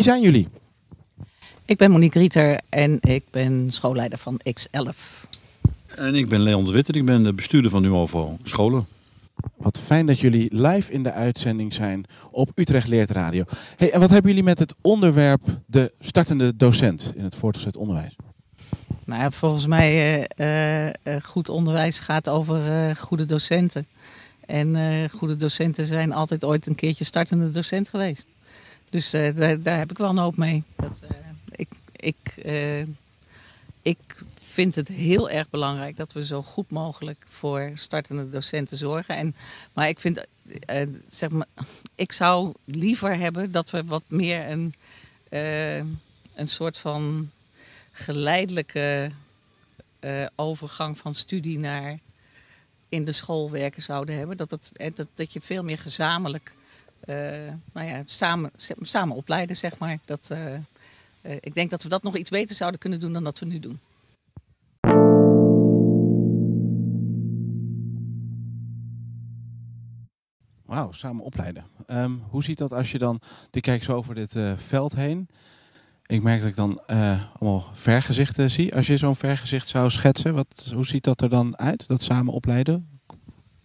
Wie zijn jullie? Ik ben Monique Rieter en ik ben schoolleider van X11. En ik ben Leon de Witte, ik ben de bestuurder van Nuovo Scholen. Wat fijn dat jullie live in de uitzending zijn op Utrecht Leert Radio. Hey, en wat hebben jullie met het onderwerp de startende docent in het voortgezet onderwijs? Nou, ja, volgens mij uh, goed onderwijs gaat over goede docenten. En goede docenten zijn altijd ooit een keertje startende docent geweest. Dus daar, daar, heb ik wel een hoop mee. Dat, ik, ik, ik vind het heel erg belangrijk dat we zo goed mogelijk voor startende docenten zorgen. En, maar ik vind, zeg maar, ik zou liever hebben dat we wat meer een, een soort van geleidelijke overgang van studie naar in de school werken zouden hebben. Dat, het, dat, dat je veel meer gezamenlijk, nou ja, samen, samen opleiden, zeg maar. Dat, ik denk dat we dat nog iets beter zouden kunnen doen dan dat we nu doen. Wauw, samen opleiden. Um, hoe ziet dat als je dan, ik kijk zo over dit veld heen. Ik merk dat ik dan uh, allemaal vergezichten zie. Als je zo'n vergezicht zou schetsen, wat, hoe ziet dat er dan uit, dat samen opleiden?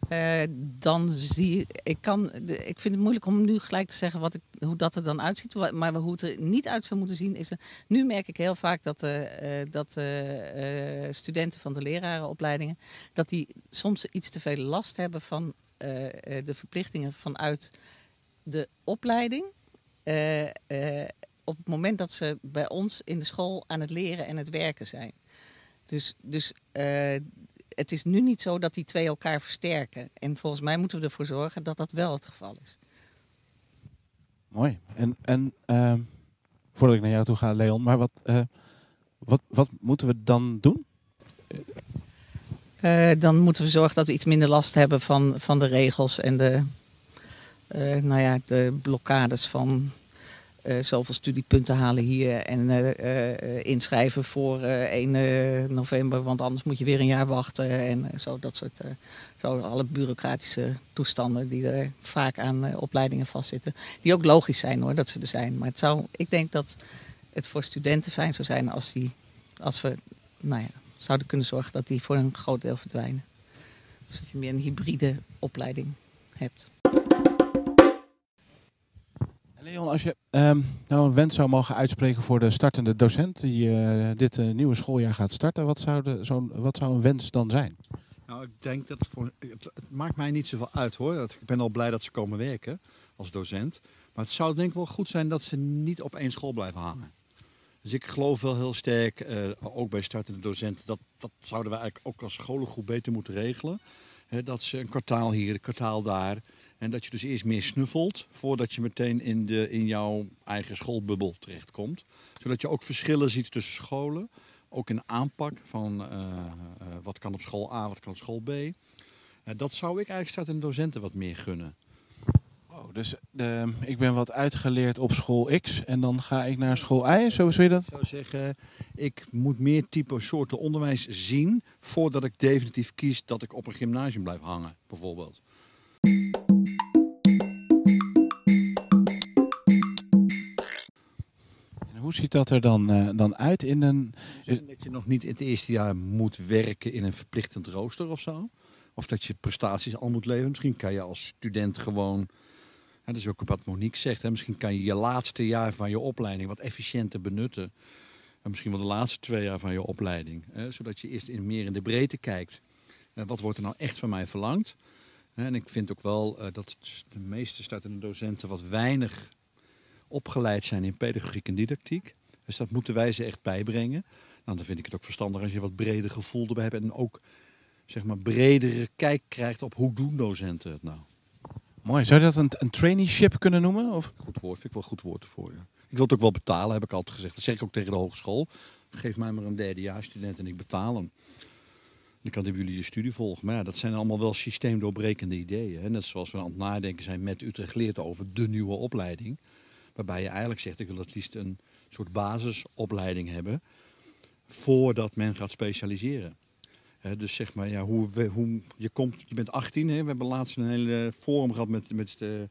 Uh, dan zie ik kan, ik vind het moeilijk om nu gelijk te zeggen wat ik, hoe dat er dan uitziet. Maar hoe het er niet uit zou moeten zien is. Nu merk ik heel vaak dat, uh, dat studenten van de lerarenopleidingen. dat die soms iets te veel last hebben van de verplichtingen vanuit de opleiding. Op het moment dat ze bij ons in de school aan het leren en het werken zijn. Dus, dus het is nu niet zo dat die twee elkaar versterken. En volgens mij moeten we ervoor zorgen dat dat wel het geval is. Mooi. En, en ehm, voordat ik naar jou toe ga, Leon, maar wat, wat, wat moeten we dan doen? Uh, dan moeten we zorgen dat we iets minder last hebben van, van de regels en de, uh, nou ja, de blokkades van uh, zoveel studiepunten halen hier en inschrijven voor 1 november, want anders moet je weer een jaar wachten en zo dat soort, zo alle bureaucratische toestanden die er vaak aan opleidingen vastzitten, die ook logisch zijn hoor, dat ze er zijn. Maar het zou, ik denk dat het voor studenten fijn zou zijn als, die, als we, nou ja, zouden kunnen zorgen dat die voor een groot deel verdwijnen. Dus dat je meer een hybride opleiding hebt. Als je um, nou een wens zou mogen uitspreken voor de startende docent die uh, dit uh, nieuwe schooljaar gaat starten, wat zou, de, zo wat zou een wens dan zijn? Nou, ik denk dat voor, het, maakt mij niet zoveel uit hoor. Ik ben al blij dat ze komen werken als docent. Maar het zou denk ik wel goed zijn dat ze niet op één school blijven hangen. Dus ik geloof wel heel sterk, uh, ook bij startende docenten, dat, dat zouden we eigenlijk ook als scholen goed beter moeten regelen. dat ze een kwartaal hier, een kwartaal daar. En dat je dus eerst meer snuffelt voordat je meteen in, de, in jouw eigen schoolbubbel terechtkomt. Zodat je ook verschillen ziet tussen scholen. Ook in de aanpak van uh, uh, wat kan op school A, wat kan op school B. dat zou ik eigenlijk startende docenten wat meer gunnen. Oh, dus uh, ik ben wat uitgeleerd op school X en dan ga ik naar school Y, zo zou je dat? Ik zou zeggen, ik moet meer type soorten onderwijs zien voordat ik definitief kies dat ik op een gymnasium blijf hangen, bijvoorbeeld. Hoe ziet dat er dan, uh, dan uit in een... Dat je nog niet in het eerste jaar moet werken in een verplichtend rooster of zo? Of dat je prestaties al moet leveren. Misschien kan je als student gewoon dat is ook wat Monique zegt. Hè. Misschien kan je je laatste jaar van je opleiding wat efficiënter benutten. En misschien wel de laatste twee jaar van je opleiding. Hè, zodat je eerst in, meer in de breedte kijkt. En wat wordt er nou echt van mij verlangd? En ik vind ook wel uh, dat de meeste startende docenten wat weinig opgeleid zijn in pedagogiek en didactiek. Dus dat moeten wij ze echt bijbrengen. Nou, dan vind ik het ook verstandig als je wat breder gevoel erbij hebt. En ook zeg maar bredere kijk krijgt op hoe doen docenten het nou. Mooi. Zou je dat een, een traineeship kunnen noemen? Of? Goed woord, vind ik wel een goed woord ervoor. Ja. Ik wil het ook wel betalen, heb ik altijd gezegd. Dat zeg ik ook tegen de hogeschool. Geef mij maar een derdejaarsstudent en ik betaal hem. Dan kan jullie je studie volgen. Maar ja, dat zijn allemaal wel systeemdoorbrekende ideeën. Hè. Net zoals we aan het nadenken zijn met Utrecht leert over de nieuwe opleiding. Waarbij je eigenlijk zegt, ik wil het liefst een soort basisopleiding hebben. Voordat men gaat specialiseren dus zeg maar, ja, hoe, hoe, je, komt, je bent 18, hè? we hebben laatst een hele forum gehad met, met de,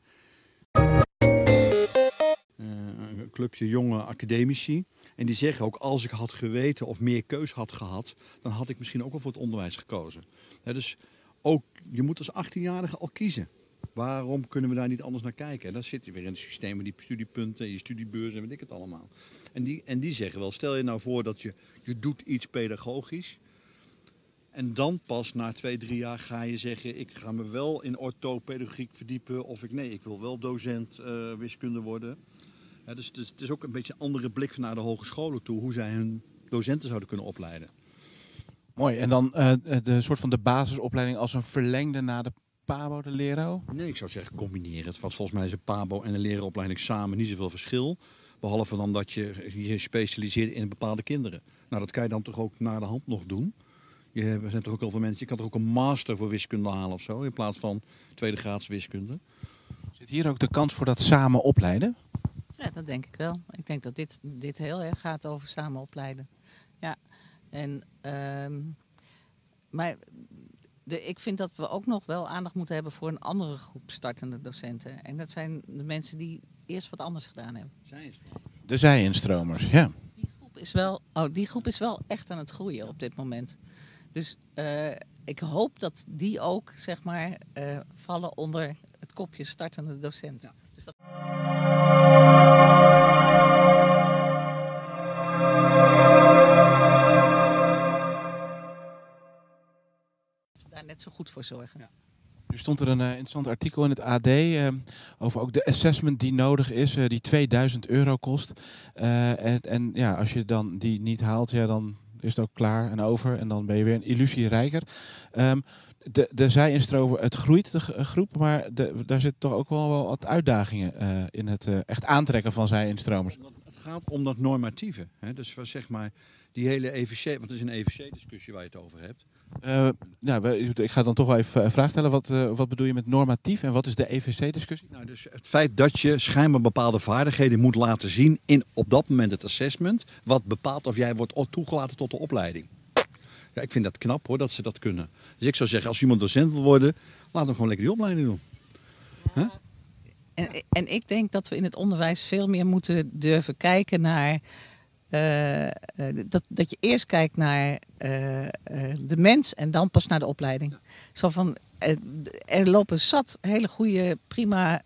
uh, clubje jonge academici. En die zeggen ook, als ik had geweten of meer keus had gehad, dan had ik misschien ook wel voor het onderwijs gekozen. Dus ook, je moet als 18-jarige al kiezen. Waarom kunnen we daar niet anders naar kijken? En dan zit weer in het systeem met die studiepunten, je studiebeurs en weet ik het allemaal. En die, en die zeggen wel, stel je nou voor dat je, je doet iets pedagogisch. En dan pas na twee, drie jaar ga je zeggen, ik ga me wel in orthopedagogiek verdiepen. Of ik, nee, ik wil wel docent eh, wiskunde worden. Dus, het is ook een beetje een andere blik naar de hogescholen toe. Hoe zij hun docenten zouden kunnen opleiden. Mooi. En dan eh, de soort van de basisopleiding als een verlengde na de PABO, de Lero? Nee, ik zou zeggen combineer het. Want volgens mij is een PABO en een leraaropleiding samen niet zoveel verschil. Behalve dan dat je je specialiseert in bepaalde kinderen. Nou, dat kan je dan toch ook naar de hand nog doen. Je, er zijn toch ook heel veel mensen, je kan toch ook een master voor wiskunde halen of zo. In plaats van tweede graads wiskunde. Zit hier ook de kans voor dat samen opleiden? Ja, dat denk ik wel. Ik denk dat dit, dit heel erg gaat over samen opleiden. Ja, en, ehm, maar de, ik vind dat we ook nog wel aandacht moeten hebben voor een andere groep startende docenten. En dat zijn de mensen die eerst wat anders gedaan hebben. De zij-instromers, ja. Die groep, is wel, oh, die groep is wel echt aan het groeien op dit moment. Dus uh, ik hoop dat die ook, zeg maar, uh, vallen onder het kopje startende docenten. Ja. Goed voor zorgen. Ja. Nu stond er een uh, interessant artikel in het AD uh, over ook de assessment die nodig is, uh, die 2000 euro kost. En, en, ja, als je dan die niet haalt, ja, dan is het ook klaar en over. En dan ben je weer een illusie rijker. Um, de, de zij-instrover, het groeit de groep, maar de, daar zitten toch ook wel, wel wat uitdagingen in het echt aantrekken van zij-instromers. Het gaat om dat normatieve. Hè? Dus zeg maar, die hele EVC, want het is een EVC-discussie waar je het over hebt. Uh, nou, ik ga dan toch wel even een vraag stellen. Wat, uh, wat bedoel je met normatief en wat is de EVC-discussie? Nou, dus het feit dat je schijnbaar bepaalde vaardigheden moet laten zien in op dat moment het assessment, wat bepaalt of jij wordt toegelaten tot de opleiding. Ja, ik vind dat knap hoor, dat ze dat kunnen. Dus ik zou zeggen, als iemand docent wil worden, laat hem gewoon lekker die opleiding doen. Ja. Huh? En, en ik denk dat we in het onderwijs veel meer moeten durven kijken naar uh, dat, dat je eerst kijkt naar uh, de mens en dan pas naar de opleiding. Zo van, er lopen zat hele goede, prima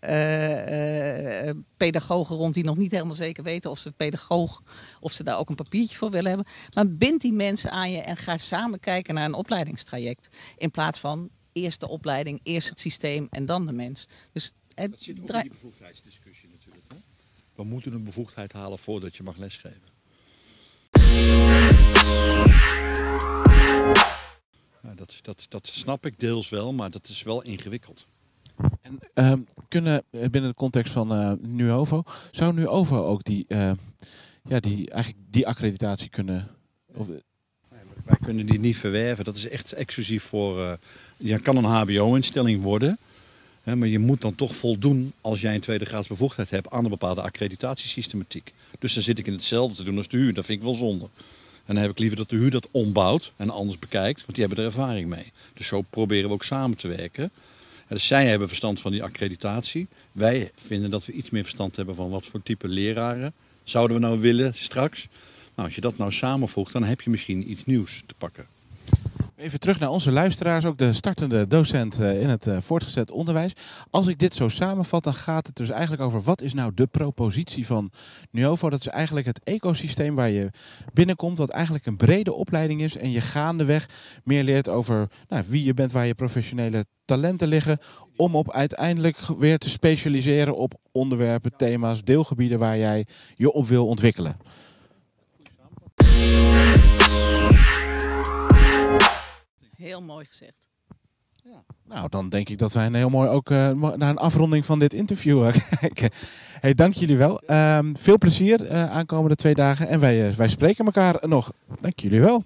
pedagogen rond die nog niet helemaal zeker weten of ze pedagoog, of ze daar ook een papiertje voor willen hebben. Maar bind die mensen aan je en ga samen kijken naar een opleidingstraject. In plaats van eerst de opleiding, eerst het systeem en dan de mens. Dus het zit ook in die bevoegdheidsdiscussie natuurlijk. Hè? We moeten een bevoegdheid halen voordat je mag lesgeven. Dat, dat, dat snap ik deels wel, maar dat is wel ingewikkeld. En uh, kunnen eh, binnen de context van uh, Nuovo, zou Nuovo ook die, uh, ja, die, eigenlijk die accreditatie kunnen? Of... Wij kunnen die niet verwerven. Dat is echt exclusief voor. je kan een HBO-instelling worden. Hè, maar je moet dan toch voldoen als jij een tweede graads bevoegdheid hebt aan een bepaalde accreditatiesystematiek. Dus dan zit ik in hetzelfde te doen als de huur. Dat vind ik wel zonde. En dan heb ik liever dat de huur dat ombouwt en anders bekijkt, want die hebben er ervaring mee. Dus zo proberen we ook samen te werken. Dus zij hebben verstand van die accreditatie. Wij vinden dat we iets meer verstand hebben van wat voor type leraren zouden we nou willen straks. Nou, als je dat nou samenvoegt, dan heb je misschien iets nieuws te pakken. Even terug naar onze luisteraars, ook de startende docent eh, in het eh, voortgezet onderwijs. Als ik dit zo samenvat, dan gaat het dus eigenlijk over wat is nou de propositie van Nuovo. Dat is eigenlijk het ecosysteem waar je binnenkomt, wat eigenlijk een brede opleiding is. En je gaandeweg meer leert over nou, wie je bent, waar je professionele talenten liggen. Om op uiteindelijk weer te specialiseren op onderwerpen, thema's, deelgebieden waar jij je op wil ontwikkelen. Heel mooi gezegd. Ja. Nou, dan denk ik dat wij een heel mooi ook uh, naar een afronding van dit interview uh, kijken. Hey, dank jullie wel. Um, veel plezier uh, aankomende twee dagen. En wij, wij spreken elkaar nog. Dank jullie wel.